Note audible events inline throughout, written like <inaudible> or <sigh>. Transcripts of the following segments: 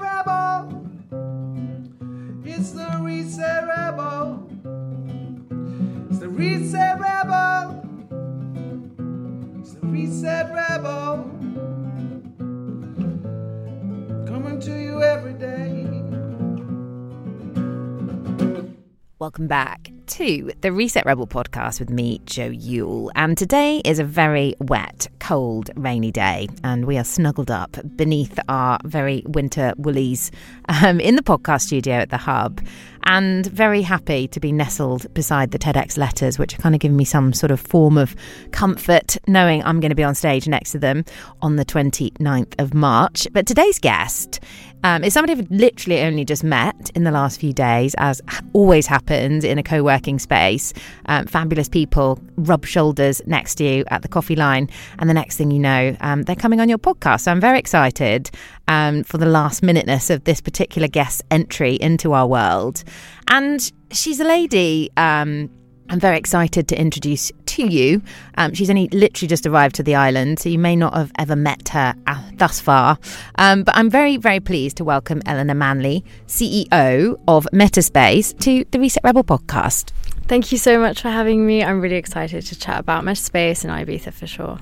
Rebel. It's the Rebel. It's the Rebel. It's the Rebel. Coming to you every day. Welcome back to the Reset Rebel podcast with me, Joe Yule. And today is a very wet, cold, rainy day, and we are snuggled up beneath our very winter woolies um, in the podcast studio at the Hub. And very happy to be nestled beside the TEDx letters, which are kind of giving me some sort of form of comfort knowing I'm going to be on stage next to them on the 29th of March. But today's guest um, is somebody I've literally only just met in the last few days, as always happens in a co working space. Um, fabulous people rub shoulders next to you at the coffee line, and the next thing you know, um, they're coming on your podcast. So I'm very excited um, for the last minuteness of this particular guest's entry into our world. And she's a lady. Um, I'm very excited to introduce to you. Um, she's only literally just arrived to the island, so you may not have ever met her uh, thus far. Um, but I'm very, very pleased to welcome Eleanor Manley, CEO of Mettaspace, to the Reset Rebel podcast. Thank you so much for having me. I'm really excited to chat about Mettaspace and Ibiza for sure.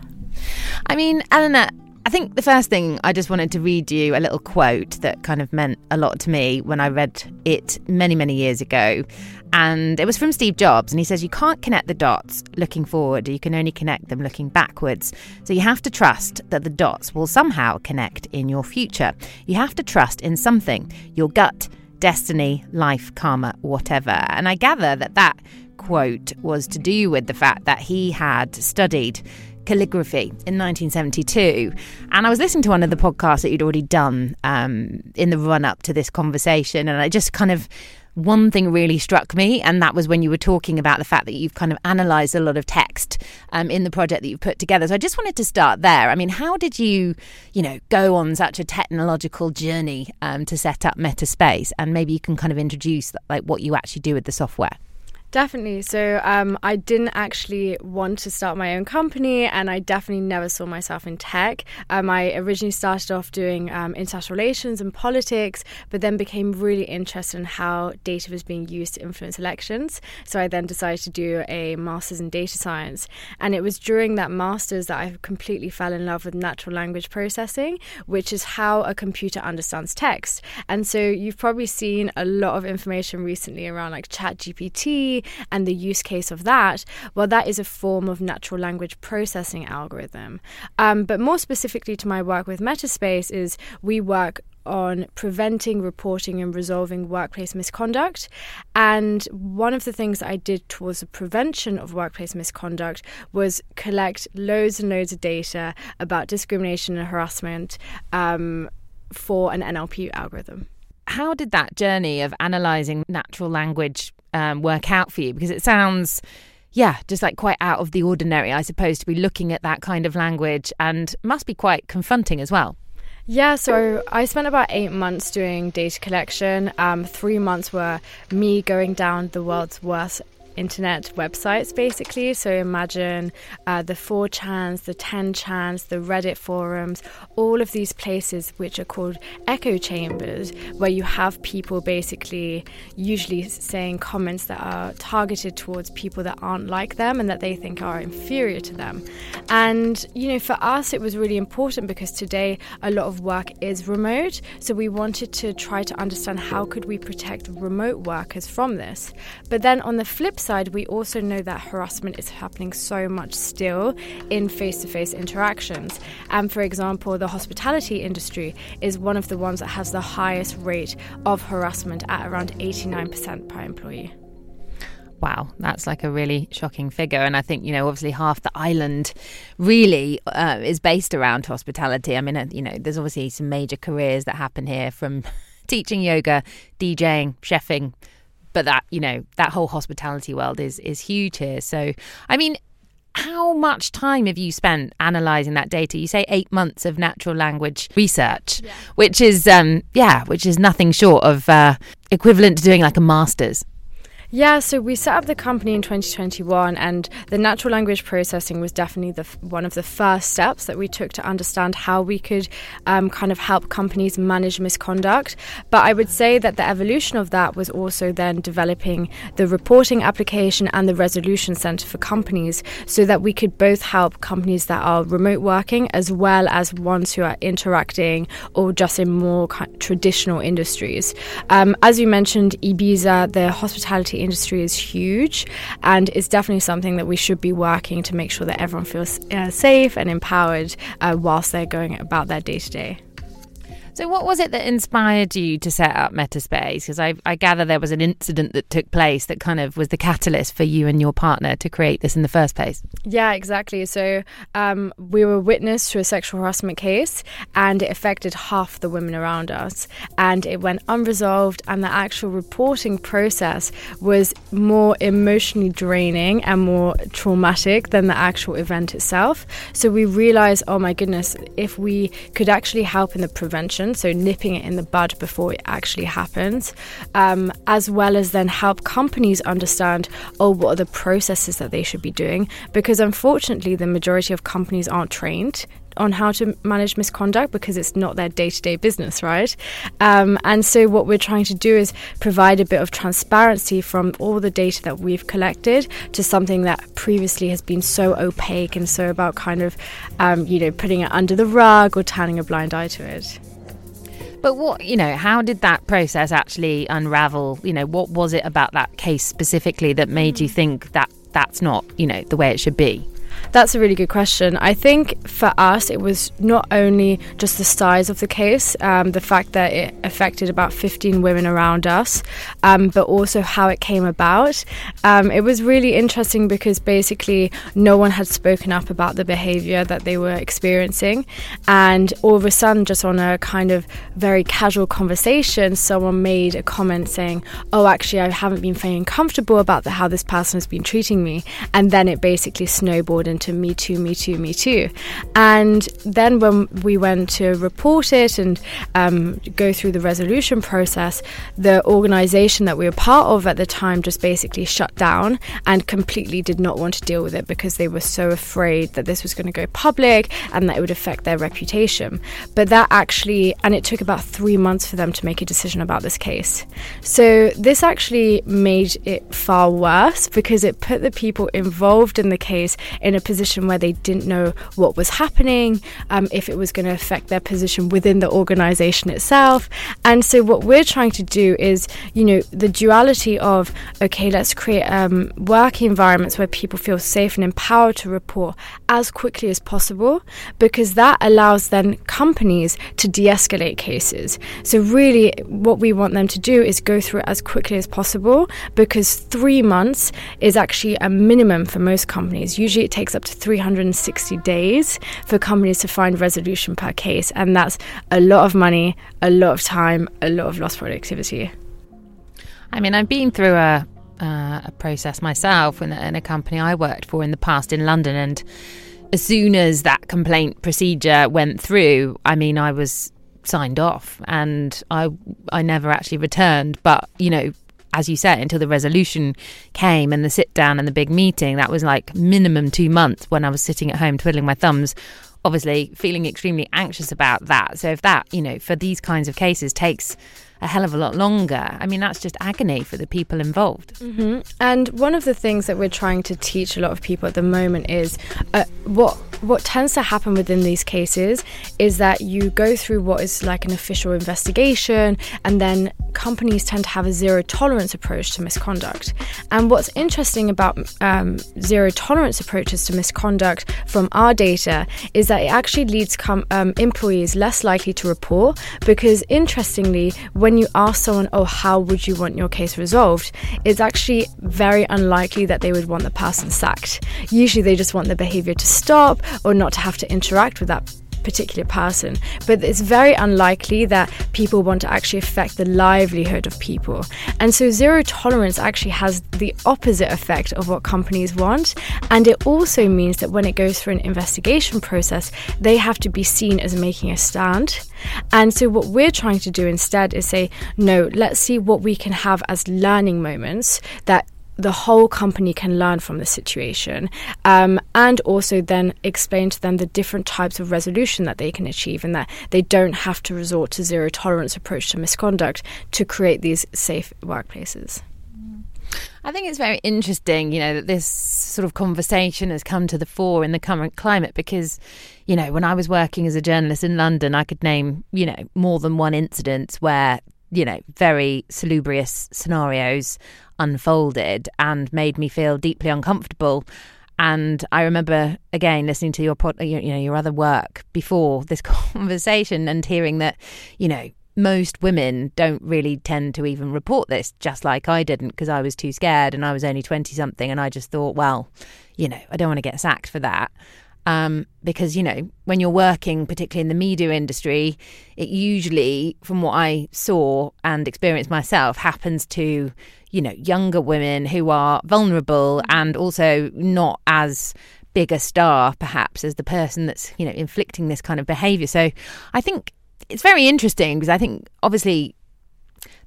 I mean, Eleanor, I think the first thing I just wanted to read you a little quote that kind of meant a lot to me when I read it many, many years ago. And it was from Steve Jobs. And he says, You can't connect the dots looking forward, you can only connect them looking backwards. So you have to trust that the dots will somehow connect in your future. You have to trust in something, your gut, destiny, life, karma, whatever. And I gather that that quote was to do with the fact that he had studied calligraphy in 1972. And I was listening to one of the podcasts that you'd already done um, in the run up to this conversation, and I just kind of one thing really struck me, and that was when you were talking about the fact that you've kind of analysed a lot of text um, in the project that you've put together. So I just wanted to start there. I mean, how did you, you know, go on such a technological journey um, to set up Mettaspace? And maybe you can kind of introduce like what you actually do with the software. Definitely. So um, I didn't actually want to start my own company, and I definitely never saw myself in tech. Um, I originally started off doing um, international relations and politics, but then became really interested in how data was being used to influence elections. So I then decided to do a master's in data science, and it was during that master's that I completely fell in love with natural language processing, which is how a computer understands text. And so you've probably seen a lot of information recently around like ChatGPT and the use case of that, well, that is a form of natural language processing algorithm. Um, but more specifically to my work with Mettaspace is we work on preventing, reporting, and resolving workplace misconduct. And one of the things that I did towards the prevention of workplace misconduct was collect loads and loads of data about discrimination and harassment um, for an NLP algorithm. How did that journey of analysing natural language um, work out for you? Because it sounds, yeah, just like quite out of the ordinary, I suppose, to be looking at that kind of language and must be quite confronting as well. Yeah, so I spent about eight months doing data collection. Um, three months were me going down the world's worst internet websites basically. So imagine uh, the 4chans, the 10chans, the Reddit forums, all of these places which are called echo chambers, where you have people basically usually saying comments that are targeted towards people that aren't like them and that they think are inferior to them. And, you know, for us, it was really important because today a lot of work is remote. So we wanted to try to understand how could we protect remote workers from this. But then on the flip side, we also know that harassment is happening so much still in face to face interactions. And for example, the hospitality industry is one of the ones that has the highest rate of harassment at around 89% per employee. Wow, that's like a really shocking figure. And I think, you know, obviously half the island really uh, is based around hospitality. I mean, uh, you know, there's obviously some major careers that happen here from <laughs> teaching yoga, DJing, chefing, but that you know that whole hospitality world is is huge here. So I mean. How much time have you spent analysing that data? You say eight months of natural language research, yeah. which is um, yeah, which is nothing short of uh, equivalent to doing like a master's. Yeah, so we set up the company in 2021, and the natural language processing was definitely the one of the first steps that we took to understand how we could um, kind of help companies manage misconduct. But I would say that the evolution of that was also then developing the reporting application and the resolution center for companies, so that we could both help companies that are remote working as well as ones who are interacting or just in more traditional industries. Um, as you mentioned, Ibiza, the hospitality industry is huge, and it's definitely something that we should be working to make sure that everyone feels uh, safe and empowered uh, whilst they're going about their day to day. So, what was it that inspired you to set up Mettaspace? Because I, I, gather there was an incident that took place that kind of was the catalyst for you and your partner to create this in the first place. Yeah, exactly. So, um, we were witness to a sexual harassment case, and it affected half the women around us. And it went unresolved, and the actual reporting process was more emotionally draining and more traumatic than the actual event itself. So, we realized, oh my goodness, if we could actually help in the prevention prevention, so nipping it in the bud before it actually happens, um, as well as then help companies understand, oh, what are the processes that they should be doing? Because unfortunately, the majority of companies aren't trained on how to manage misconduct because it's not their day to day business, right? Um, and so, what we're trying to do is provide a bit of transparency from all the data that we've collected to something that previously has been so opaque and so about kind of, um, you know, putting it under the rug or turning a blind eye to it. But what, you know, how did that process actually unravel? You know, what was it about that case specifically that made you mm. think that that's not, you know, the way it should be? That's a really good question. I think for us, it was not only just the size of the case, um, the fact that it affected about 15 women around us, um, but also how it came about. Um, it was really interesting because basically no one had spoken up about the behavior that they were experiencing. And all of a sudden, just on a kind of very casual conversation, someone made a comment saying, Oh, actually, I haven't been feeling comfortable about the, how this person has been treating me. And then it basically snowballed into to Me Too, Me Too, Me Too. And then when we went to report it and um, go through the resolution process, the organization that we were part of at the time just basically shut down and completely did not want to deal with it because they were so afraid that this was going to go public and that it would affect their reputation. But that actually, and it took about three months for them to make a decision about this case. So this actually made it far worse because it put the people involved in the case in a position where they didn't know what was happening, um, if it was going to affect their position within the organization itself. And so, what we're trying to do is, you know, the duality of, okay, let's create um, working environments where people feel safe and empowered to report as quickly as possible, because that allows then companies to de escalate cases. So, really, what we want them to do is go through it as quickly as possible, because three months is actually a minimum for most companies. Usually, it takes up up to 360 days for companies to find resolution per case. And that's a lot of money, a lot of time, a lot of lost productivity. I mean, I've been through a, uh, a process myself in in a company I worked for in the past in London. And as soon as that complaint procedure went through, I mean, I was signed off and I I never actually returned but you know as you said, until the resolution came and the sit down and the big meeting, that was like minimum two months when I was sitting at home twiddling my thumbs, obviously feeling extremely anxious about that. So if that, you know, for these kinds of cases takes a hell of a lot longer. I mean, that's just agony for the people involved. Mm-hmm. And one of the things that we're trying to teach a lot of people at the moment is uh, what what tends to happen within these cases is that you go through what is like an official investigation, and then companies tend to have a zero tolerance approach to misconduct. And what's interesting about um, zero tolerance approaches to misconduct from our data is that it actually leads com- um, employees less likely to report because, interestingly, when when you ask someone, oh, how would you want your case resolved, it's actually very unlikely that they would want the person sacked. Usually they just want the behavior to stop or not to have to interact with that particular person. But it's very unlikely that people want to actually affect the livelihood of people. And so zero tolerance actually has the opposite effect of what companies want. And it also means that when it goes through an investigation process, they have to be seen as making a stand. And so, what we're trying to do instead is say, no, let's see what we can have as learning moments that the whole company can learn from the situation um, and also then explain to them the different types of resolution that they can achieve and that they don't have to resort to zero tolerance approach to misconduct to create these safe workplaces. I think it's very interesting, you know, that this sort of conversation has come to the fore in the current climate because, you know, when I was working as a journalist in London, I could name, you know, more than one incident where, you know, very salubrious scenarios unfolded and made me feel deeply uncomfortable. And I remember again listening to your pod, you know, your other work before this <laughs> conversation and hearing that, you know, most women don't really tend to even report this, just like I didn't because I was too scared and I was only 20 something. And I just thought, well, you know, I don't want to get sacked for that. Um, because, you know, when you're working, particularly in the media industry, it usually, from what I saw and experienced myself, happens to, you know, younger women who are vulnerable mm. and also not as big a star, perhaps, as the person that's, you know, inflicting this kind of behavior. So I think it's very interesting because I think obviously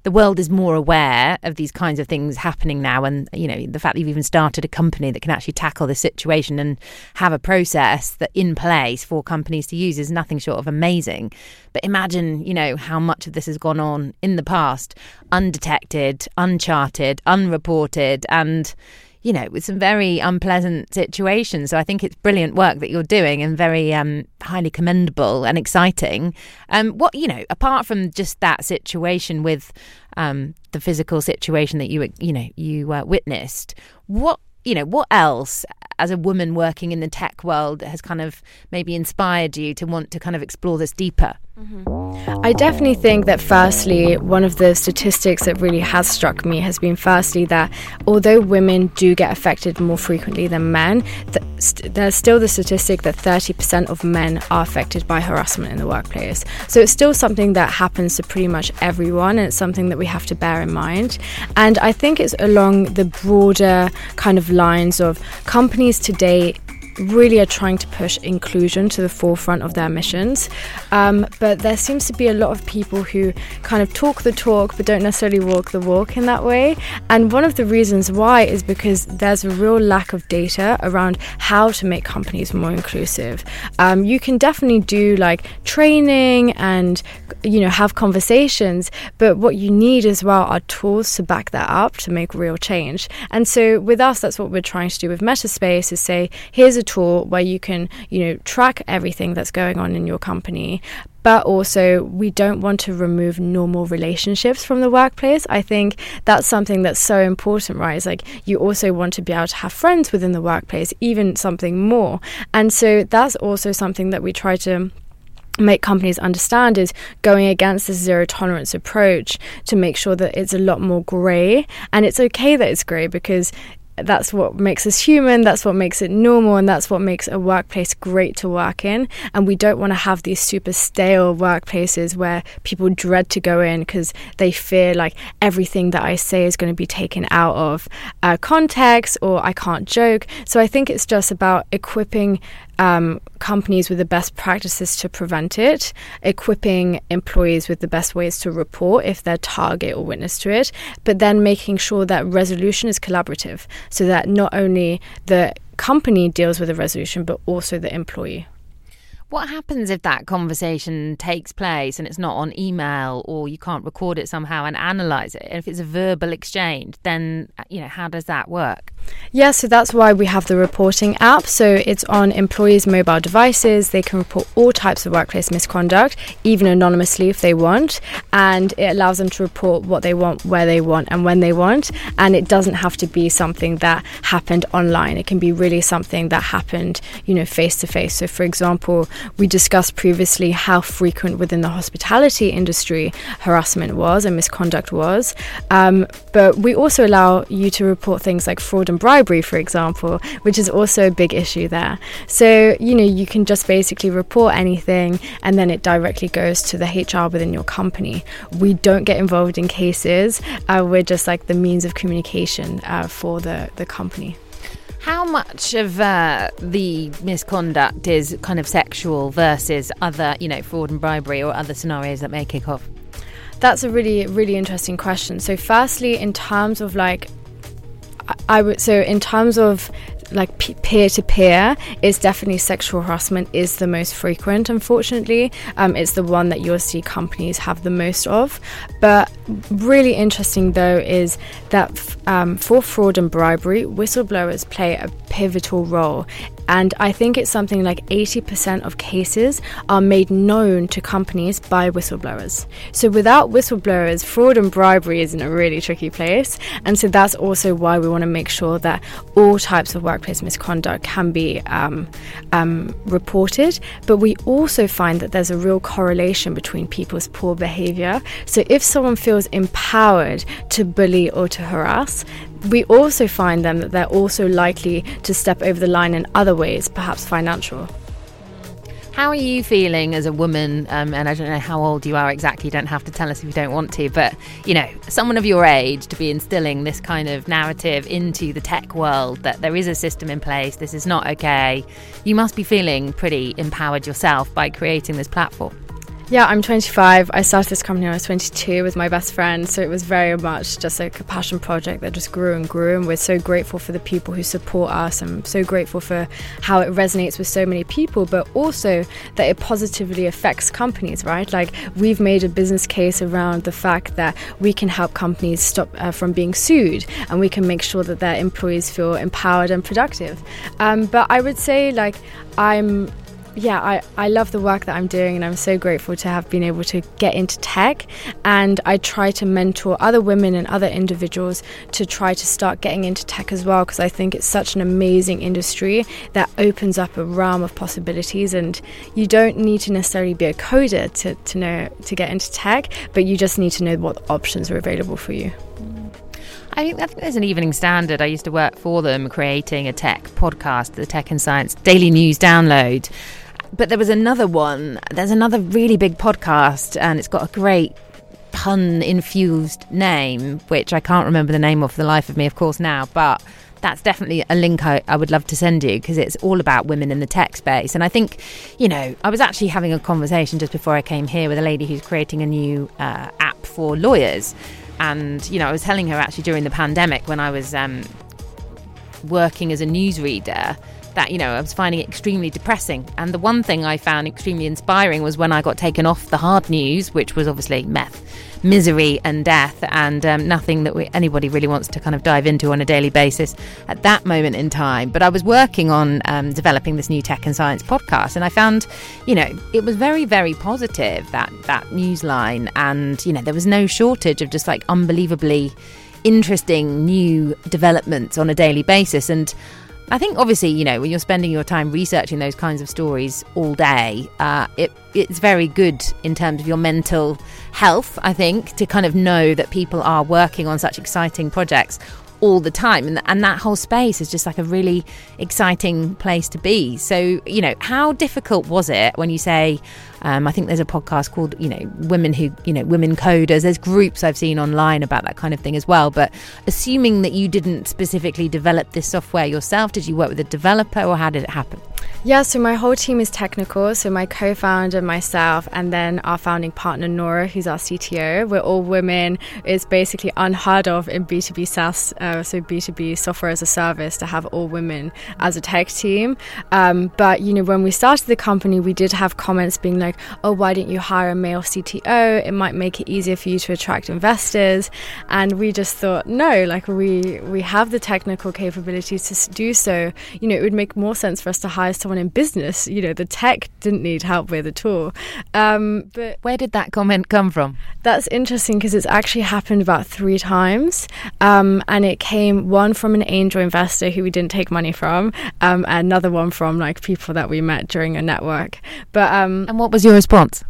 the world is more aware of these kinds of things happening now and you know the fact that you've even started a company that can actually tackle this situation and have a process that in place for companies to use is nothing short of amazing. But imagine you know how much of this has gone on in the past undetected uncharted unreported and you know, with some very unpleasant situations. So I think it's brilliant work that you're doing and very um, highly commendable and exciting. Um, what you know, apart from just that situation with um, the physical situation that you you know you uh, witnessed, what you know, what else as a woman working in the tech world has kind of maybe inspired you to want to kind of explore this deeper? Mm-hmm. I definitely think that, firstly, one of the statistics that really has struck me has been, firstly, that although women do get affected more frequently than men, th- st- there's still the statistic that 30% of men are affected by harassment in the workplace. So it's still something that happens to pretty much everyone, and it's something that we have to bear in mind. And I think it's along the broader kind of lines of companies today really are trying to push inclusion to the forefront of their missions. Um, but there seems to be a lot of people who kind of talk the talk but don't necessarily walk the walk in that way. And one of the reasons why is because there's a real lack of data around how to make companies more inclusive. Um, you can definitely do like training and you know have conversations, but what you need as well are tools to back that up to make real change. And so with us, that's what we're trying to do with Mettaspace is say, here's a tool where you can, you know, track everything that's going on in your company. But also, we don't want to remove normal relationships from the workplace. I think that's something that's so important, right? It's like you also want to be able to have friends within the workplace, even something more. And so that's also something that we try to make companies understand is going against this zero tolerance approach to make sure that it's a lot more grey and it's okay that it's grey because that's what makes us human, that's what makes it normal, and that's what makes a workplace great to work in. And we don't want to have these super stale workplaces where people dread to go in because they fear like everything that I say is going to be taken out of uh, context or I can't joke. So I think it's just about equipping um, companies with the best practices to prevent it, equipping employees with the best ways to report if they're target or witness to it, but then making sure that resolution is collaborative so that not only the company deals with the resolution but also the employee. What happens if that conversation takes place and it's not on email or you can't record it somehow and analyze it? And if it's a verbal exchange, then you know how does that work? Yeah, so that's why we have the reporting app. So it's on employees' mobile devices. They can report all types of workplace misconduct, even anonymously if they want. And it allows them to report what they want, where they want, and when they want. And it doesn't have to be something that happened online. It can be really something that happened, you know, face to face. So, for example, we discussed previously how frequent within the hospitality industry harassment was and misconduct was. Um, but we also allow you to report things like fraud and bribery, for example, which is also a big issue there. So, you know, you can just basically report anything and then it directly goes to the HR within your company. We don't get involved in cases, uh, we're just like the means of communication uh, for the, the company. How much of uh, the misconduct is kind of sexual versus other, you know, fraud and bribery or other scenarios that may kick off? That's a really, really interesting question. So, firstly, in terms of like, I would so in terms of like peer to peer is definitely sexual harassment is the most frequent unfortunately. Um, it's the one that you'll see companies have the most of. But really interesting though is that f- um, for fraud and bribery whistleblowers play a pivotal role and I think it's something like 80% of cases are made known to companies by whistleblowers. So without whistleblowers, fraud and bribery is in a really tricky place. And so that's also why we want to make sure that all types of workplace misconduct can be um, um, reported. But we also find that there's a real correlation between people's poor behavior. So if someone feels empowered to bully or to harass, we also find them that they're also likely to step over the line in other ways, perhaps financial. How are you feeling as a woman? Um, and I don't know how old you are exactly. You don't have to tell us if you don't want to. But, you know, someone of your age to be instilling this kind of narrative into the tech world that there is a system in place, this is not okay. You must be feeling pretty empowered yourself by creating this platform. Yeah, I'm 25. I started this company when I was 22 with my best friend, so it was very much just like a passion project that just grew and grew. And we're so grateful for the people who support us. I'm so grateful for how it resonates with so many people, but also that it positively affects companies, right? Like we've made a business case around the fact that we can help companies stop uh, from being sued, and we can make sure that their employees feel empowered and productive. Um, but I would say, like, I'm yeah, I, I love the work that I'm doing and I'm so grateful to have been able to get into tech. And I try to mentor other women and other individuals to try to start getting into tech as well because I think it's such an amazing industry that opens up a realm of possibilities. And you don't need to necessarily be a coder to, to know to get into tech, but you just need to know what options are available for you. I think, I think there's an evening standard. I used to work for them creating a tech podcast, the Tech and Science Daily News Download but there was another one. There's another really big podcast, and it's got a great pun infused name, which I can't remember the name of for the life of me, of course, now, but that's definitely a link I, I would love to send you because it's all about women in the tech space. And I think, you know, I was actually having a conversation just before I came here with a lady who's creating a new uh, app for lawyers. And, you know, I was telling her actually during the pandemic when I was um, working as a newsreader that, you know, I was finding it extremely depressing. And the one thing I found extremely inspiring was when I got taken off the hard news, which was obviously meth, misery, and death, and um, nothing that we, anybody really wants to kind of dive into on a daily basis at that moment in time. But I was working on um, developing this new tech and science podcast, and I found, you know, it was very, very positive that that news line, and you know, there was no shortage of just like unbelievably interesting new developments on a daily basis and I think obviously, you know, when you're spending your time researching those kinds of stories all day, uh, it, it's very good in terms of your mental health, I think, to kind of know that people are working on such exciting projects all the time. And, and that whole space is just like a really exciting place to be. So, you know, how difficult was it when you say, um, I think there's a podcast called, you know, Women Who, you know, Women Coders. There's groups I've seen online about that kind of thing as well. But assuming that you didn't specifically develop this software yourself, did you work with a developer or how did it happen? Yeah, so my whole team is technical. So my co-founder, myself, and then our founding partner Nora, who's our CTO. We're all women. It's basically unheard of in B2B SaaS, uh, so B2B software as a service, to have all women as a tech team. Um, but you know, when we started the company, we did have comments being like, "Oh, why didn't you hire a male CTO? It might make it easier for you to attract investors." And we just thought, no, like we we have the technical capabilities to do so. You know, it would make more sense for us to hire someone in business. You know, the tech didn't need help with at all. Um, but where did that comment come from? That's interesting because it's actually happened about three times, um, and it came one from an angel investor who we didn't take money from, um, another one from like people that we met during a network. But um, and what was your response?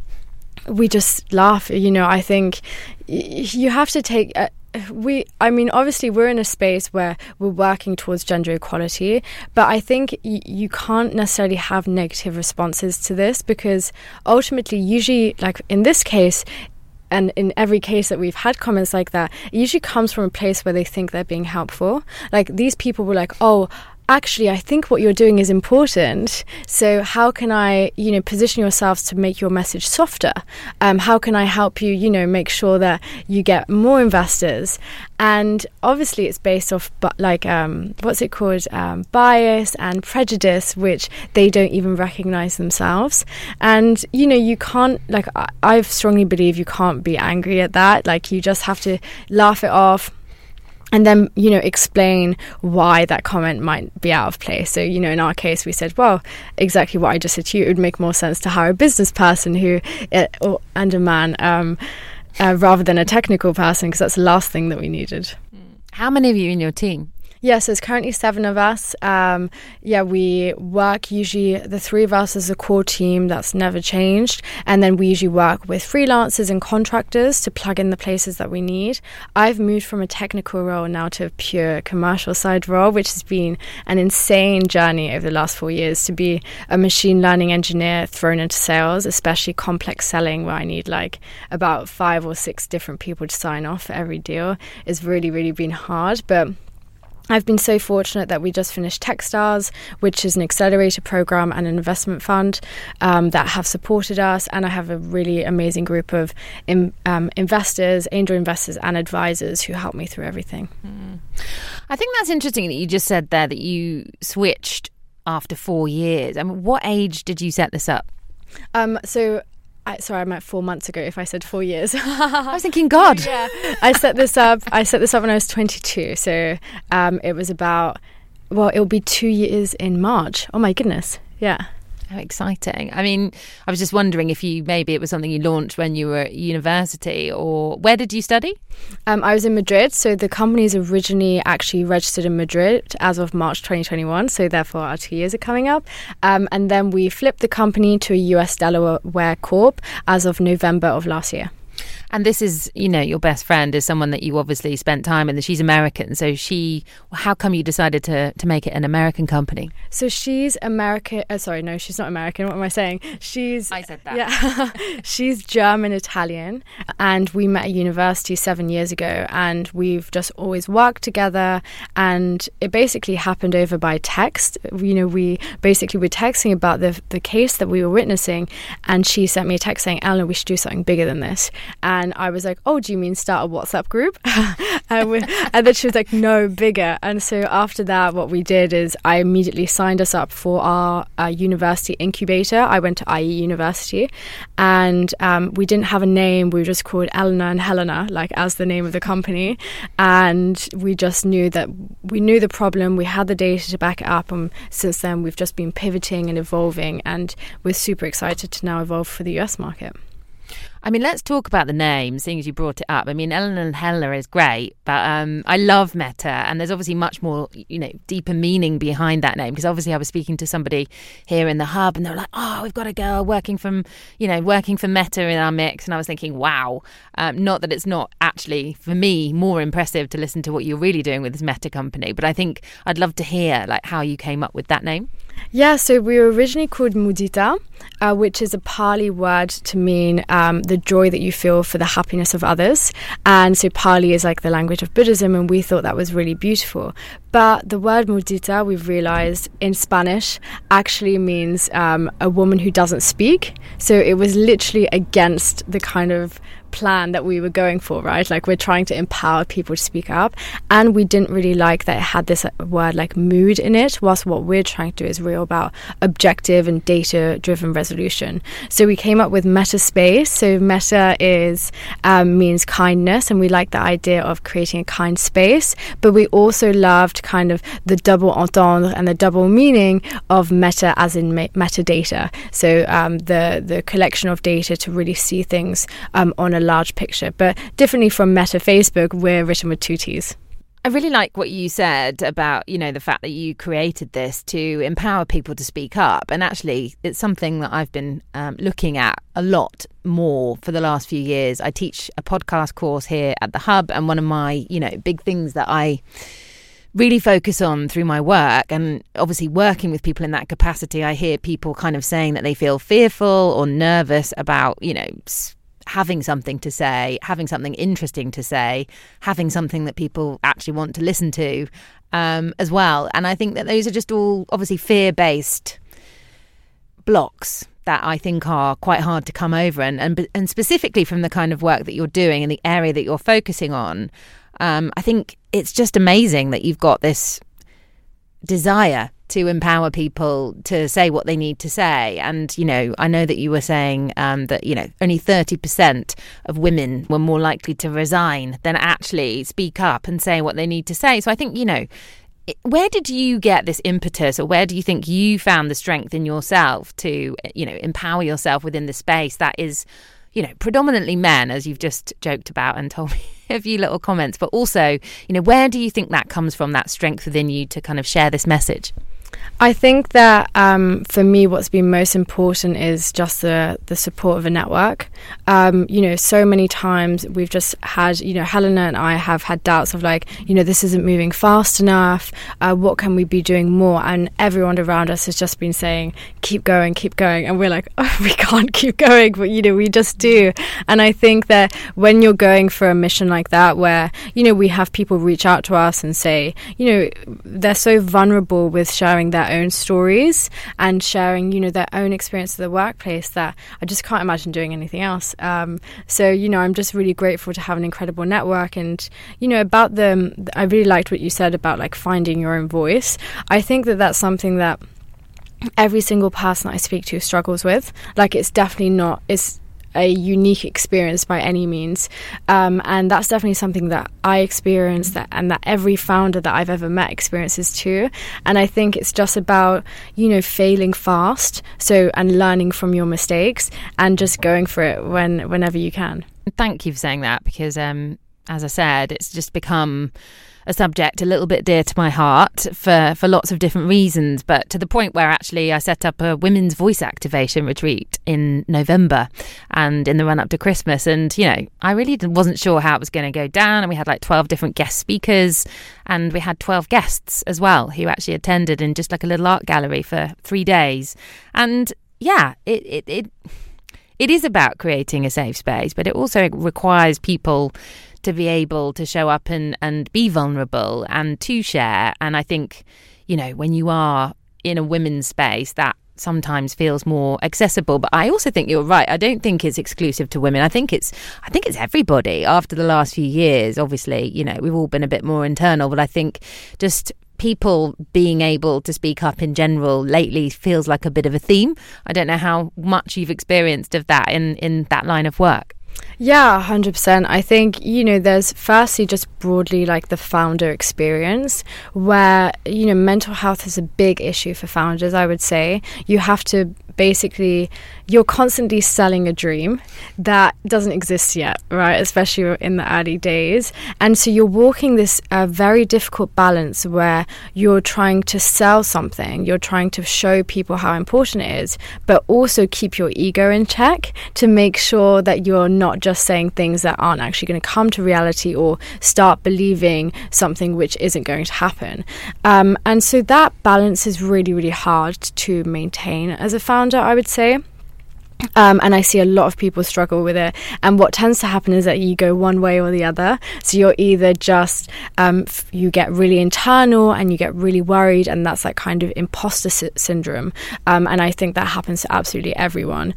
We just laugh. You know, I think you have to take. Uh, we i mean obviously we're in a space where we're working towards gender equality but i think y- you can't necessarily have negative responses to this because ultimately usually like in this case and in every case that we've had comments like that, it usually comes from a place where they think they're being helpful. Like these people were like, oh, actually i think what you're doing is important. So how can i you know position yourselves to make your message softer? Um, how can i help you you know make sure that you get more investors? And obviously it's based off but like um, what's it called? Um, bias and prejudice which they don't even recognize themselves. And you know you can't like I, I strongly believe you can't be angry at that. Like you just have to laugh it off and then you know explain why that comment might be out of place. So you know in our case we said well exactly what i just said to you it would make more sense to hire a business person who uh, or, and a man um, uh, rather than a technical person because that's the last thing that we needed. How many of you in your team so it's currently seven of us. Um, yeah, we work usually the three of us as a core team. That's never changed, and then we usually work with freelancers and contractors to plug in the places that we need. I've moved from a technical role now to a pure commercial side role, which has been an insane journey over the last four years to be a machine learning engineer thrown into sales, especially complex selling, where I need like about five or six different people to sign off for every deal. Is really really been hard, but I've been so fortunate that we just finished Techstars, which is an accelerator program and an investment fund um, that have supported us. And I have a really amazing group of in, um, investors, angel investors, and advisors who help me through everything. Mm. I think that's interesting that you just said there that you switched after four years. I mean, what age did you set this up? Um, so I, sorry, I meant four months ago. If I said four years, <laughs> I was thinking, God. yeah, I set this up. I set this up when I was 22. So um, it was about. Well, it will be two years in March. Oh my goodness! Yeah. How exciting. I mean, I was just wondering if you maybe it was something you launched when you were at university or where did you study? Um, I was in Madrid. So the company is originally actually registered in Madrid as of March 2021. So therefore, our two years are coming up. Um, and then we flipped the company to a US Delaware Corp as of November of last year. And this is, you know, your best friend is someone that you obviously spent time with. She's American, so she. How come you decided to to make it an American company? So she's American. Uh, sorry, no, she's not American. What am I saying? She's. I said that. Yeah, <laughs> she's German Italian, and we met at university seven years ago, and we've just always worked together. And it basically happened over by text. You know, we basically were texting about the the case that we were witnessing, and she sent me a text saying, "Eleanor, we should do something bigger than this." And I was like, oh, do you mean start a WhatsApp group? <laughs> and, we, and then she was like, no, bigger. And so after that, what we did is I immediately signed us up for our uh, university incubator. I went to IE University and um, we didn't have a name. We were just called Eleanor and Helena, like as the name of the company. And we just knew that we knew the problem. We had the data to back it up. And since then, we've just been pivoting and evolving. And we're super excited to now evolve for the US market. I mean, let's talk about the name, seeing as you brought it up. I mean, Eleanor and Helena is great, but um, I love Metta, and there's obviously much more, you know, deeper meaning behind that name. Because obviously, I was speaking to somebody here in the hub, and they were like, "Oh, we've got a girl working from, you know, working for Meta in our mix," and I was thinking, "Wow." Um, not that it's not actually for me more impressive to listen to what you're really doing with this Meta company, but I think I'd love to hear like how you came up with that name. Yeah, so we were originally called mudita, uh, which is a Pali word to mean um, the joy that you feel for the happiness of others. And so Pali is like the language of Buddhism, and we thought that was really beautiful. But the word mudita, we've realized in Spanish, actually means um, a woman who doesn't speak. So it was literally against the kind of plan that we were going for, right? Like we're trying to empower people to speak up, and we didn't really like that it had this uh, word like mood in it. Whilst what we're trying to do is real about objective and data driven resolution. So we came up with Metta Space. So Metta is um, means kindness, and we like the idea of creating a kind space. But we also loved kind of the double entendre and the double meaning of meta as in me- metadata. So um, the the collection of data to really see things um, on a large picture. But differently from Meta Facebook, we're written with two T's. I really like what you said about, you know, the fact that you created this to empower people to speak up. And actually, it's something that I've been um, looking at a lot more for the last few years. I teach a podcast course here at the Hub, and one of my, you know, big things that I really focus on through my work and obviously working with people in that capacity i hear people kind of saying that they feel fearful or nervous about you know having something to say, having something interesting to say, having something that people actually want to listen to um, as well. And I think that those are just all obviously fear based blocks that I think are quite hard to come over. And, and, and specifically from the kind of work that you're doing and the area that you're focusing on, um, I think it's just amazing that you've got this desire to empower people to say what they need to say. And, you know, I know that you were saying um, that, you know, only 30% of women were more likely to resign than actually speak up and say what they need to say. So I think, you know, where did you get this impetus or where do you think you found the strength in yourself to, you know, empower yourself within the space that is you know, predominantly men, as you've just joked about and <laughs> told me a few little comments, but also, you know, where do you think that comes from, that strength within you to kind of share this message? I think that um, for me, what's been most important is just the the support of a network. Um, you know, so many times we've just had, you know, Helena and I have had doubts of like, you know, this isn't moving fast enough. Uh, what can we be doing more? And everyone around us has just been saying, keep going, keep going, and we're like, <laughs> oh, we can't keep going, but you know, we just do. And I think that when you're going for a mission like that, where you know we have people reach out to us and say, you know, they're so vulnerable with sharing their own stories and sharing, you know, their own experience of the workplace that I just can't imagine doing anything else. Um, so, you know, I'm just really grateful to have an incredible network. And, you know, about them, I really liked what you said about like finding your own voice. I think that that's something that every single person I speak to struggles with. Like, it's definitely not, it's, a unique experience by any means. Um, and that's definitely something that I experience that, and that every founder that I've ever met experiences too. And I think it's just about, you know, failing fast. So, and learning from your mistakes and just going for it when, whenever you can. Thank you for saying that because, um, as I said, it's just become a subject a little bit dear to my heart for, for lots of different reasons, but to the point where actually I set up a women's voice activation retreat in November and in the run up to Christmas. And, you know, I really wasn't sure how it was going to go down. And we had like 12 different guest speakers and we had 12 guests as well who actually attended in just like a little art gallery for three days. And yeah, it, it, it it is about creating a safe space, but it also requires people to be able to show up and, and be vulnerable and to share. And I think, you know, when you are in a women's space, that sometimes feels more accessible. But i also think you're right. I don't think it's exclusive to women. I think it's i think it's everybody. After the last few years obviously you know we've all been a bit more internal. But i think just people being able to speak up in general lately feels like a bit of a theme. I don't know how much you've experienced of that in in that line of work yeah, 100%. I think, you know, there's firstly just broadly like the founder experience where, you know, mental health is a big issue for founders, I would say. You have to basically you're constantly selling a dream that doesn't exist yet, right? Especially in the early days. And so you're walking this uh, very difficult balance where you're trying to sell something, you're trying to show people how important it is, but also keep your ego in check to make sure that you're not just saying things that aren't actually going to come to reality or start believing something which isn't going to happen. Um, and so that balance is really, really hard to maintain as a founder founder, I would say. Um, and I see a lot of people struggle with it. And what tends to happen is that you go one way or the other. So you're either just, um, f- you get really internal and you get really worried, and that's like kind of imposter sy- syndrome. Um, and I think that happens to absolutely everyone.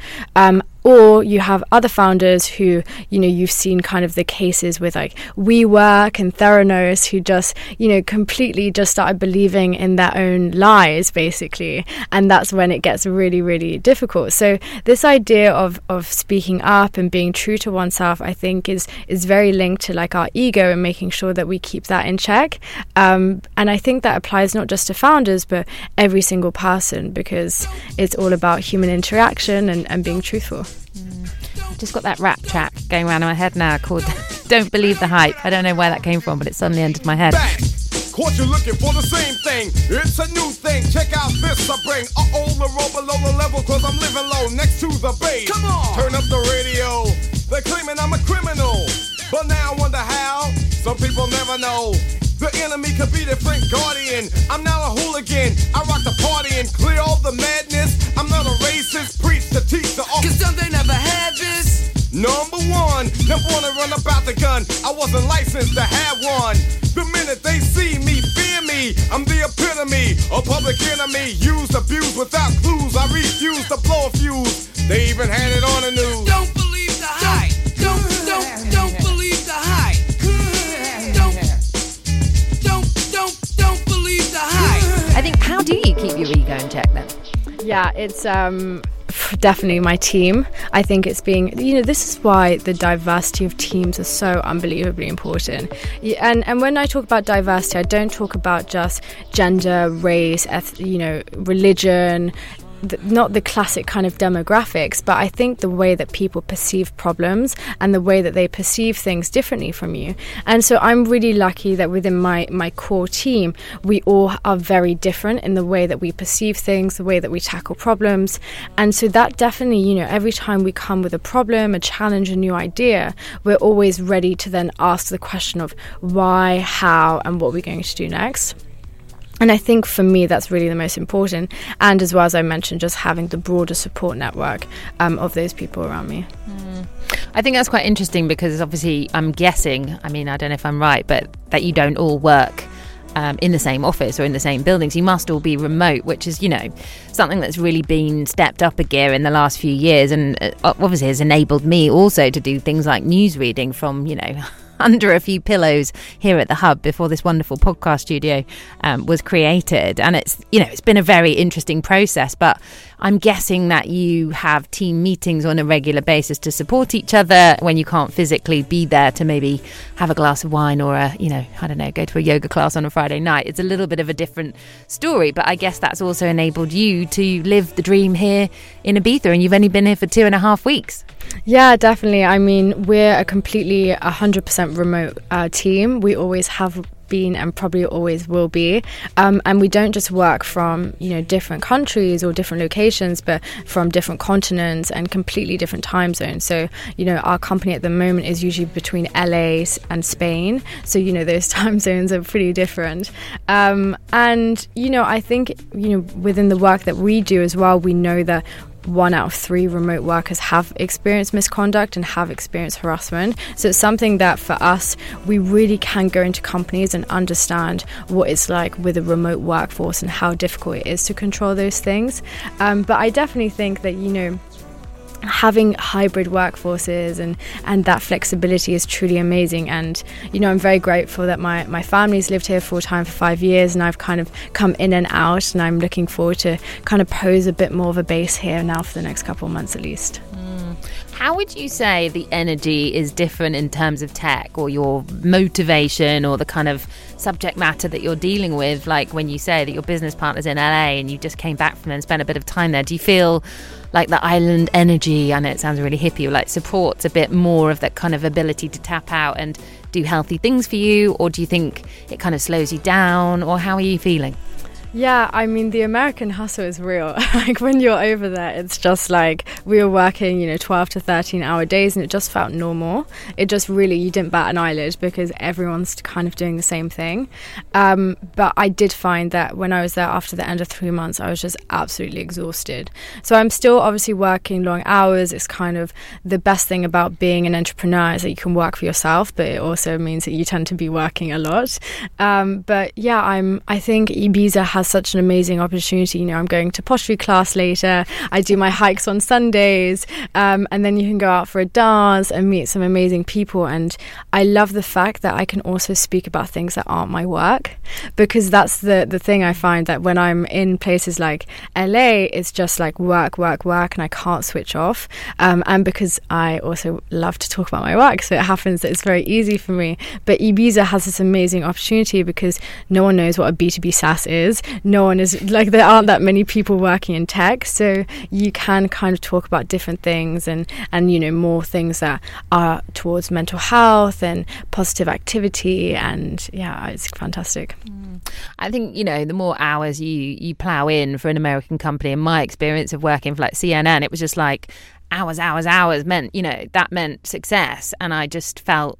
Or you have other founders who, you know, you've seen kind of the cases with like WeWork and Theranos who just, you know, completely just started believing in their own lies, basically. And that's when it gets really, really difficult. So this idea of, of speaking up and being true to oneself, I think is, is very linked to like our ego and making sure that we keep that in check. Um, and I think that applies not just to founders, but every single person because it's all about human interaction and, and being truthful. I've just got that rap track going around in my head now called <laughs> Don't Believe the Hype. I don't know where that came from, but it suddenly entered my head. Caught you looking for the same thing. It's a new thing. Check out this I bring. Uh oh, the roll below the level, cause I'm living low next to the base. Come on. Turn up the radio. They're claiming I'm a criminal. But now I wonder how. Some people never know. The enemy could be their friend guardian. I'm not a hooligan. I rock the party and clear all the madness. I'm not a racist. Preach to teach the Cause some they never had this. Number one, never wanna run about the gun. I wasn't licensed to have one. The minute they see me, fear me. I'm the epitome, a public enemy. Used, abused without clues. I refuse to blow a fuse. They even had it on the news. Don't believe the hype. Don't, don't, don't believe the hype. Don't, don't, don't, don't believe the hype. I think, how do you keep your ego in check then? Yeah, it's um definitely my team. I think it's being, you know, this is why the diversity of teams is so unbelievably important. And and when I talk about diversity, I don't talk about just gender, race, eth- you know, religion, the, not the classic kind of demographics, but I think the way that people perceive problems and the way that they perceive things differently from you. And so I'm really lucky that within my, my core team, we all are very different in the way that we perceive things, the way that we tackle problems. And so that definitely, you know, every time we come with a problem, a challenge, a new idea, we're always ready to then ask the question of why, how, and what we're going to do next. And I think for me, that's really the most important. And as well as I mentioned, just having the broader support network um, of those people around me. I think that's quite interesting because obviously I'm guessing, I mean, I don't know if I'm right, but that you don't all work um, in the same office or in the same buildings. You must all be remote, which is, you know, something that's really been stepped up a gear in the last few years and uh, obviously has enabled me also to do things like news reading from, you know, <laughs> <laughs> under a few pillows here at the hub before this wonderful podcast studio um, was created. And it's you know it's been a very interesting process but i'm guessing that you have team meetings on a regular basis to support each other when you can't physically be there to maybe have a glass of wine or a you know i don't know go to a yoga class on a friday night it's a little bit of a different story but i guess that's also enabled you to live the dream here in ibiza and you've only been here for two and a half weeks Yeah, definitely. I mean, we're a completely 100% remote uh, team. We always have been and probably always will be. Um, and we don't just work from, you know, different countries or different locations, but from different continents and completely different time zones. So, you know, our company at the moment is usually between LA and Spain. So, you know, those <laughs> time zones are pretty different. Um, and, you know, I think, you know, within the work that we do as well, we know that one out of three remote workers have experienced misconduct and have experienced harassment. So it's something that for us, we really can go into companies and understand what it's like with a remote workforce and how difficult it is to control those things. Um, but I definitely think that, you know, having hybrid workforces and and that flexibility is truly amazing. And you know I'm very grateful that my my family's lived here full time for 5 years and I've kind of come in and out and I'm looking forward to kind of pose a bit more of a base here now for the next couple of months at least How would you say the energy is different in terms of tech or your motivation or the kind of subject matter that you're dealing with? Like when you say that your business partner's in LA and you just came back from there and spent a bit of time there, do you feel like the island energy, I know it sounds really hippie, like supports a bit more of that kind of ability to tap out and do healthy things for you? Or do you think it kind of slows you down? Or how are you feeling? Yeah, I mean, the American hustle is real. <laughs> like, when you're over there, it's just like we were working, you know, 12 to 13 hour days and it just felt normal. It just really, you didn't bat an eyelid because everyone's kind of doing the same thing. Um, but I did find that when I was there after the end of three months, I was just absolutely exhausted. So I'm still obviously working long hours. It's kind of the best thing about being an entrepreneur is that you can work for yourself, but it also means that you tend to be working a lot. Um, but yeah, I'm, I think Ibiza has has such an amazing opportunity. You know, I'm going to pottery class later. I do my hikes on Sundays, um, and then you can go out for a dance and meet some amazing people. And I love the fact that I can also speak about things that aren't my work, because that's the the thing I find that when I'm in places like LA, it's just like work, work, work, and I can't switch off. Um, and because I also love to talk about my work, so it happens that it's very easy for me. But Ibiza has this amazing opportunity because no one knows what a B2B SaaS is. No one is like, there aren't that many people working in tech. So you can kind of talk about different things and, and you know, more things that are towards mental health and positive activity. And yeah, it's fantastic. Mm. I think you know the more hours you you plow in for an American company. In my experience of working for like CNN, it was just like hours, hours, hours meant you know that meant success, and I just felt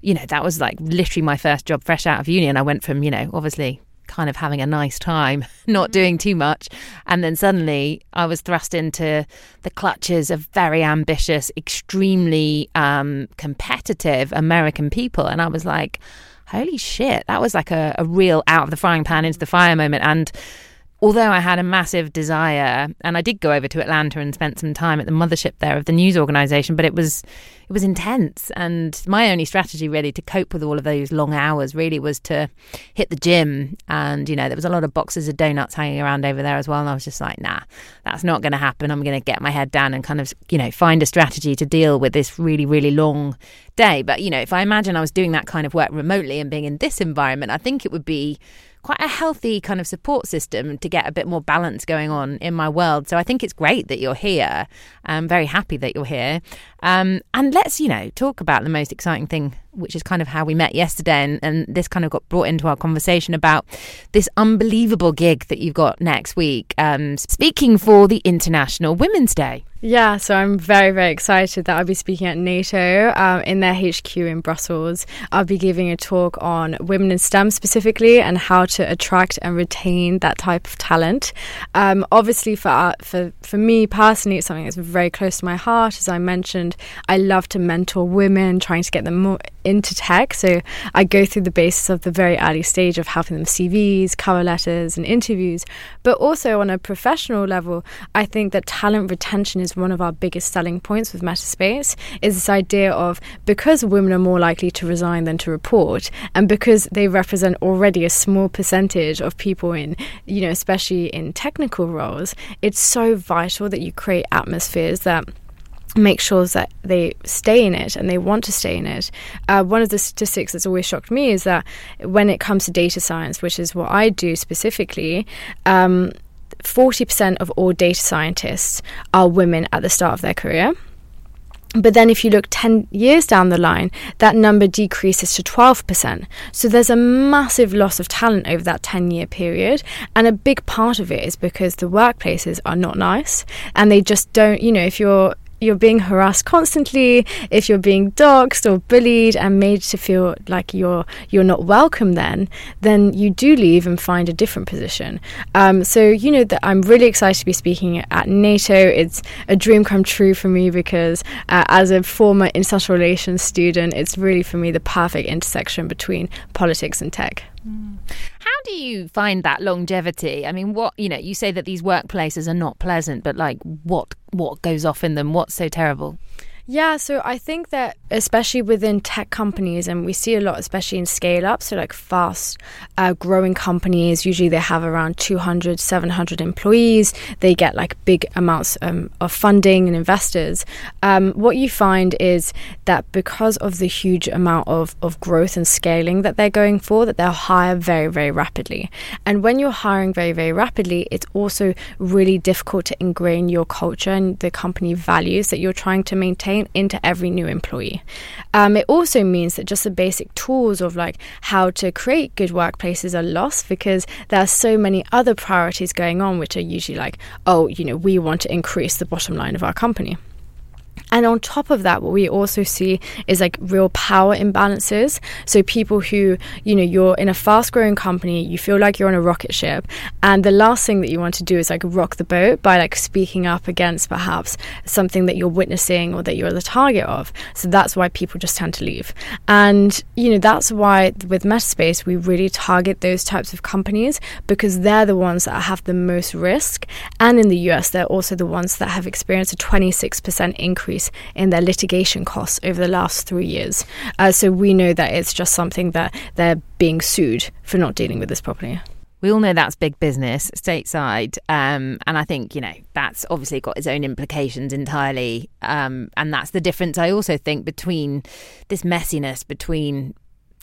you know that was like literally my first job fresh out of uni, and I went from you know obviously kind of having a nice time, <laughs> not doing too much. And then suddenly I was thrust into the clutches of very ambitious, extremely um, competitive American people. And I was like, holy shit, that was like a, a real out of the frying pan into the fire moment. And although I had a massive desire, and I did go over to Atlanta and spent some time at the mothership there of the news organization, but it was it was intense. And my only strategy really to cope with all of those long hours really was to hit the gym. And you know there was a lot of boxes of donuts hanging around over there as well, and I was just like, nah, that's not going to happen. I'm going to get my head down and kind of you know find a strategy to deal with this really really long day. But you know if I imagine I was doing that kind of work remotely and being in this environment, I think it would be quite a healthy kind of support system to get a bit more balance going on in my world. So I think it's great that you're here. I'm very happy that you're here. Um, and let's, you know, talk about the most exciting thing, which is kind of how we met yesterday. And, and this kind of got brought into our conversation about this unbelievable gig that you've got next week, um, speaking for the International Women's Day. Yeah, so I'm very, very excited that I'll be speaking at NATO um, in their HQ in Brussels. I'll be giving a talk on women in STEM specifically and how to attract and retain that type of talent. Um, obviously, for, uh, for for me personally, it's something that's very close to my heart. As I mentioned, I love to mentor women, trying to get them more into tech. So I go through the basis of the very early stage of helping them CVs, cover letters, and interviews. But also on a professional level, I think that talent retention is one of our biggest selling points with Mettaspace. Is this idea of because women are more likely to resign than to report, and because they represent already a small percentage of people in, you know, especially in technical roles, it's so vital that you create atmospheres that make sure that they stay in it and they want to stay in it. Uh, one of the statistics that's always shocked me is that when it comes to data science, which is what I do specifically, um, 40% of all data scientists are women at the start of their career. But then, if you look 10 years down the line, that number decreases to 12%. So there's a massive loss of talent over that 10 year period. And a big part of it is because the workplaces are not nice and they just don't, you know, if you're you're being harassed constantly, if you're being doxxed or bullied and made to feel like you're you're not welcome, then then you do leave and find a different position. Um, so you know that I'm really excited to be speaking at NATO. It's a dream come true for me because uh, as a former international relations student, it's really for me the perfect intersection between politics and tech. Mm. How do you find that longevity? I mean, what you know, you say that these workplaces are not pleasant, but like, what what goes off in them? What's so terrible? Yeah, so I think that especially within tech companies, and we see a lot, especially in scale up, so like fast uh, growing companies, usually they have around 200, 700 employees. They get like big amounts um, of funding and investors. Um, what you find is that because of the huge amount of, of growth and scaling that they're going for, that they'll hire very, very rapidly. And when you're hiring very, very rapidly, it's also really difficult to ingrain your culture and the company values that you're trying to maintain into every new employee. Um, it also means that just the basic tools of like how to create good workplaces are lost because there are so many other priorities going on, which are usually like, oh, you know, we want to increase the bottom line of our company. And on top of that, what we also see is like real power imbalances. So people who, you know, you're in a fast growing company, you feel like you're on a rocket ship, and the last thing that you want to do is like rock the boat by like speaking up against perhaps something that you're witnessing or that you're the target of. So that's why people just tend to leave. And, you know, that's why with Mettaspace, we really target those types of companies because they're the ones that have the most risk. And in the US, they're also the ones that have experienced a 26% increase in their litigation costs over the last three years. Uh, so we know that it's just something that they're being sued for not dealing with this properly. We all know that's big business stateside. Um, and I think, you know, that's obviously got its own implications entirely. Um, and that's the difference, I also think, between this messiness between,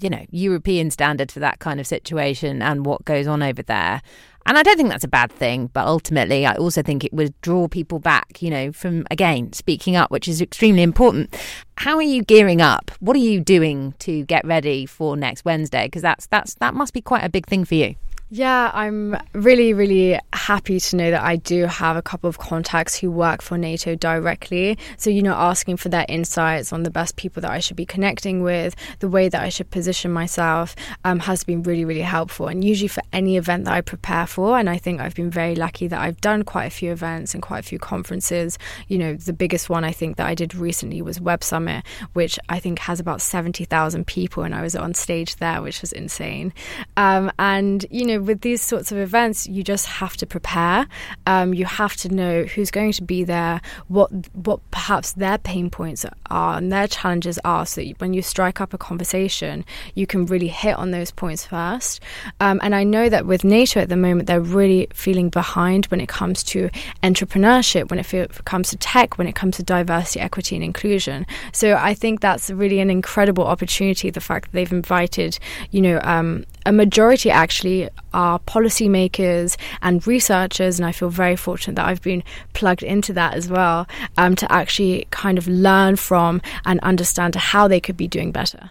you know, European standards for that kind of situation and what goes on over there. And I don't think that's a bad thing, but ultimately, I also think it would draw people back, you know, from again speaking up, which is extremely important. How are you gearing up? What are you doing to get ready for next Wednesday? Because that's that's that must be quite a big thing for you. Yeah, I'm really, really happy to know that I do have a couple of contacts who work for NATO directly. So, you know, asking for their insights on the best people that I should be connecting with, the way that I should position myself um, has been really, really helpful. And usually for any event that I prepare for, and I think I've been very lucky that I've done quite a few events and quite a few conferences. You know, the biggest one I think that I did recently was Web Summit, which I think has about 70,000 people, and I was on stage there, which was insane. Um, and, you know, with these sorts of events, you just have to prepare. Um, you have to know who's going to be there, what what perhaps their pain points are and their challenges are, so that when you strike up a conversation, you can really hit on those points first. Um, and I know that with NATO at the moment, they're really feeling behind when it comes to entrepreneurship, when it feel, comes to tech, when it comes to diversity, equity, and inclusion. So I think that's really an incredible opportunity. The fact that they've invited, you know, um, a majority actually are policymakers and researchers, and I feel very fortunate that I've been plugged into that as well um, to actually kind of learn from and understand how they could be doing better.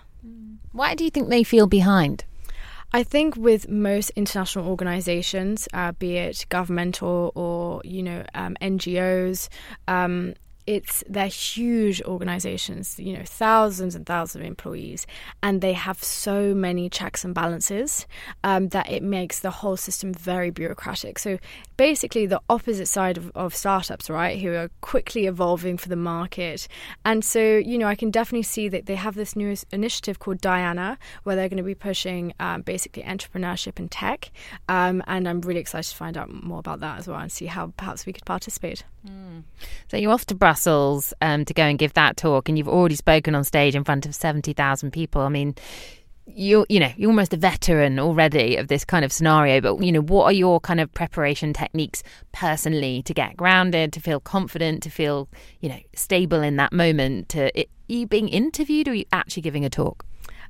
Why do you think they feel behind? I think with most international organizations, uh, be it governmental or you know um, NGOs, um, it's they're huge organizations you know thousands and thousands of employees and they have so many checks and balances um, that it makes the whole system very bureaucratic. So basically the opposite side of, of startups right who are quickly evolving for the market. And so you know i can definitely see that they have this new initiative called diana where they're going to be pushing um, basically entrepreneurship and tech. Um, and i'm really excited to find out more about that as well and see how perhaps we could participate mm. so you're off to brussels um, to go and give that talk, and you've already spoken on stage in front of seventy thousand people. I mean, you're you know you're almost a veteran already of this kind of scenario. But you know, what are your kind of preparation techniques personally to get grounded, to feel confident, to feel you know stable in that moment? To are you being interviewed, or are you actually giving a talk?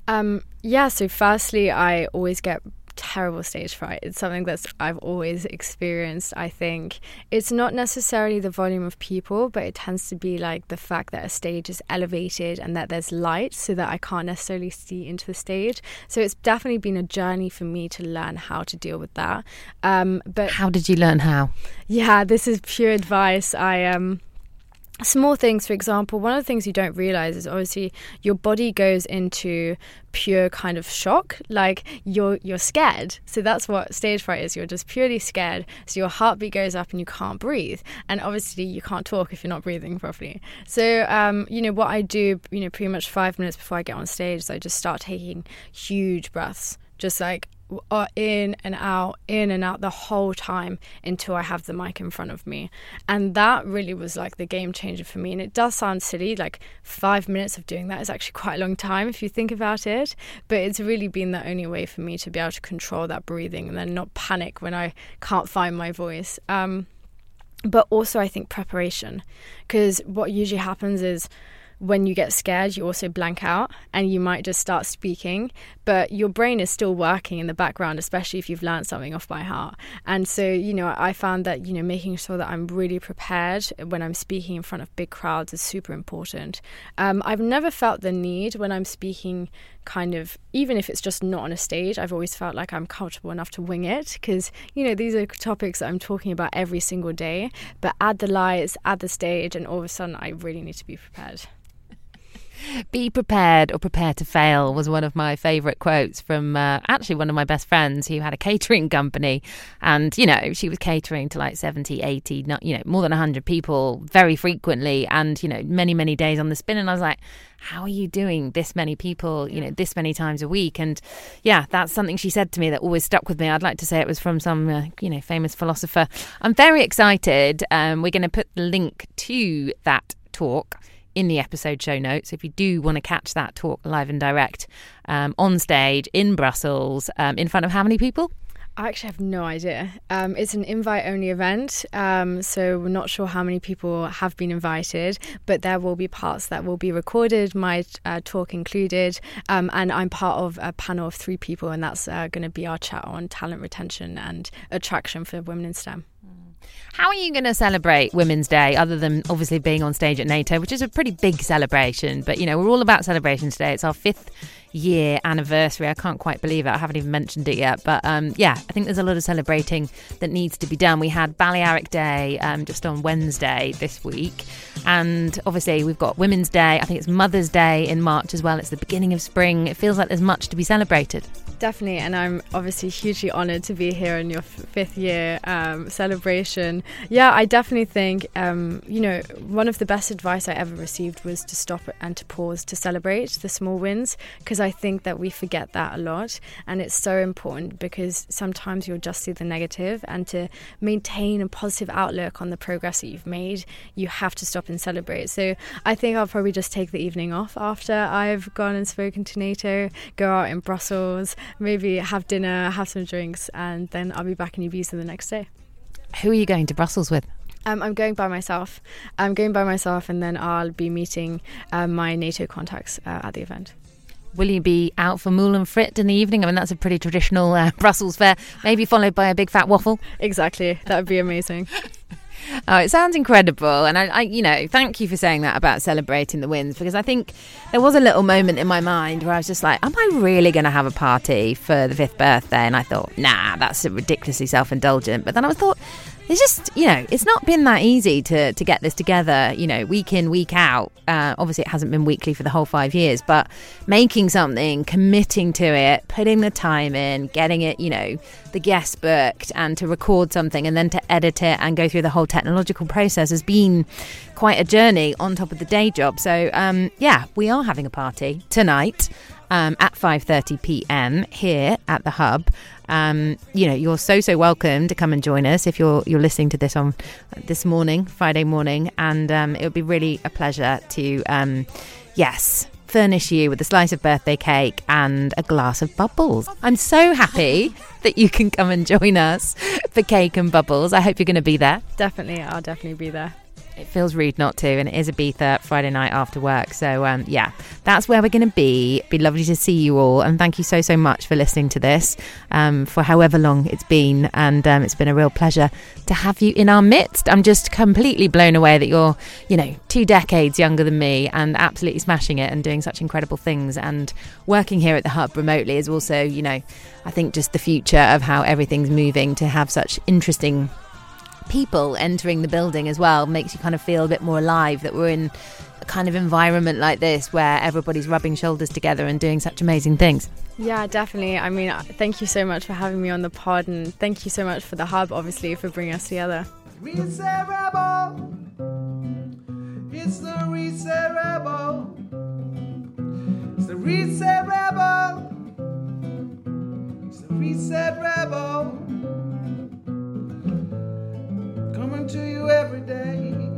Um, yeah. So firstly, I always get terrible stage fright. It's something that I've always experienced, I think. It's not necessarily the volume of people, but it tends to be like the fact that a stage is elevated and that there's light so that I can't necessarily see into the stage. So it's definitely been a journey for me to learn how to deal with that. Um, but how did you learn how? Yeah, this is pure advice. I um small things for example one of the things you don't realize is obviously your body goes into pure kind of shock like you're you're scared. So that's what stage fright is. You're just purely scared. So your heartbeat goes up and you can't breathe. And obviously you can't talk if you're not breathing properly. So um, you know what i do you know pretty much five minutes before i get on stage is i just start taking huge breaths. Just like are in and out, in and out the whole time until I have the mic in front of me. And that really was like the game changer for me. And it does sound silly, like five minutes of doing that is actually quite a long time if you think about it. But it's really been the only way for me to be able to control that breathing and then not panic when I can't find my voice. Um, but also, I think preparation, because what usually happens is when you get scared, you also blank out and you might just start speaking, but your brain is still working in the background, especially if you've learned something off by heart. And so, you know, I found that, you know, making sure that I'm really prepared when I'm speaking in front of big crowds is super important. Um, I've never felt the need when I'm speaking kind of even if it's just not on a stage i've always felt like i'm comfortable enough to wing it. Because you know these are topics that i'm talking about every single day but add the lights add the stage and all of a sudden i really need to be prepared Be prepared or prepare to fail was one of my favourite quotes from uh, actually one of my best friends who had a catering company. And, you know, she was catering to like 70, 80, not, you know, more than 100 people very frequently and, you know, many, many days on the spin. And I was like, how are you doing this many people, you know, this many times a week? And yeah, that's something she said to me that always stuck with me. I'd like to say it was from some, uh, you know, famous philosopher. I'm very excited. Um, we're going to put the link to that talk in the episode show notes. If you do want to catch that talk live and direct um, on stage in Brussels, um, in front of how many people? I actually have no idea. Um, it's an invite only event, um, so we're not sure how many people have been invited, but there will be parts that will be recorded, my uh, talk included, um, and I'm part of a panel of three people, and that's uh, going to be our chat on talent retention and attraction for women in STEM. How are you going to celebrate Women's Day other than obviously being on stage at NATO, which is a pretty big celebration? But, you know, we're all about celebrations today. It's our fifth year anniversary. I can't quite believe it. I haven't even mentioned it yet. But um, yeah, I think there's a lot of celebrating that needs to be done. We had Balearic Day um, just on Wednesday this week. And obviously, we've got Women's Day. I think it's Mother's Day in March as well. It's the beginning of spring. It feels like there's much to be celebrated. Definitely, and I'm obviously hugely honoured to be here in your f- fifth year um, celebration. Yeah, I definitely think, um, you know, one of the best advice I ever received was to stop and to pause to celebrate the small wins because I think that we forget that a lot, and it's so important because sometimes you'll just see the negative, and to maintain a positive outlook on the progress that you've made, you have to stop and celebrate. So I think I'll probably just take the evening off after I've gone and spoken to NATO, go out in Brussels maybe have dinner, have some drinks, and then I'll be back in Ibiza the next day. Who are you going to Brussels with? Um, I'm going by myself. I'm going by myself, and then I'll be meeting um, my NATO contacts uh, at the event. Will you be out for moule and frit in the evening? I mean, that's a pretty traditional uh, <laughs> Brussels fare, maybe followed by a big fat waffle. Exactly. That would be amazing. <laughs> Oh, it sounds incredible. And I, I, you know, thank you for saying that about celebrating the wins because I think there was a little moment in my mind where I was just like, am I really going to have a party for the fifth birthday? And I thought, nah, that's ridiculously self indulgent. But then I thought, it's just you know it's not been that easy to to get this together you know week in week out. Uh, obviously it hasn't been weekly for the whole five years but making something committing to it putting the time in getting it you know the guest booked and to record something and then to edit it and go through the whole technological process has been quite a journey on top of the day job. So um, yeah we are having a party tonight um, at 5:30 p.m. here at the Hub. Um, you know, you're so so welcome to come and join us if you're you're listening to this on this morning, Friday morning, and um, it would be really a pleasure to, um, yes, furnish you with a slice of birthday cake and a glass of bubbles. I'm so happy <laughs> that you can come and join us for cake and bubbles. I hope you're going to be there. Definitely, I'll definitely be there. It feels rude not to, and it is Ibiza Friday night after work. So, um, yeah, that's where we're going to be. Be lovely to see you all, and thank you so so much for listening to this um, for however long it's been, and um, it's been a real pleasure to have you in our midst. I'm just completely blown away that you're, you know, two decades younger than me, and absolutely smashing it and doing such incredible things, and working here at the hub remotely is also, you know, I think just the future of how everything's moving to have such interesting people entering the building as well makes you kind of feel a bit more alive that we're in a kind of environment like this where everybody's rubbing shoulders together and doing such amazing things. Yeah, definitely. I mean, uh, thank you so much for having me on the pod, and thank you so much for the hub, obviously, for bringing us together. Reset It's the Reset Rebel. It's the Reset Rebel. It's the Reset Rebel coming to you every day.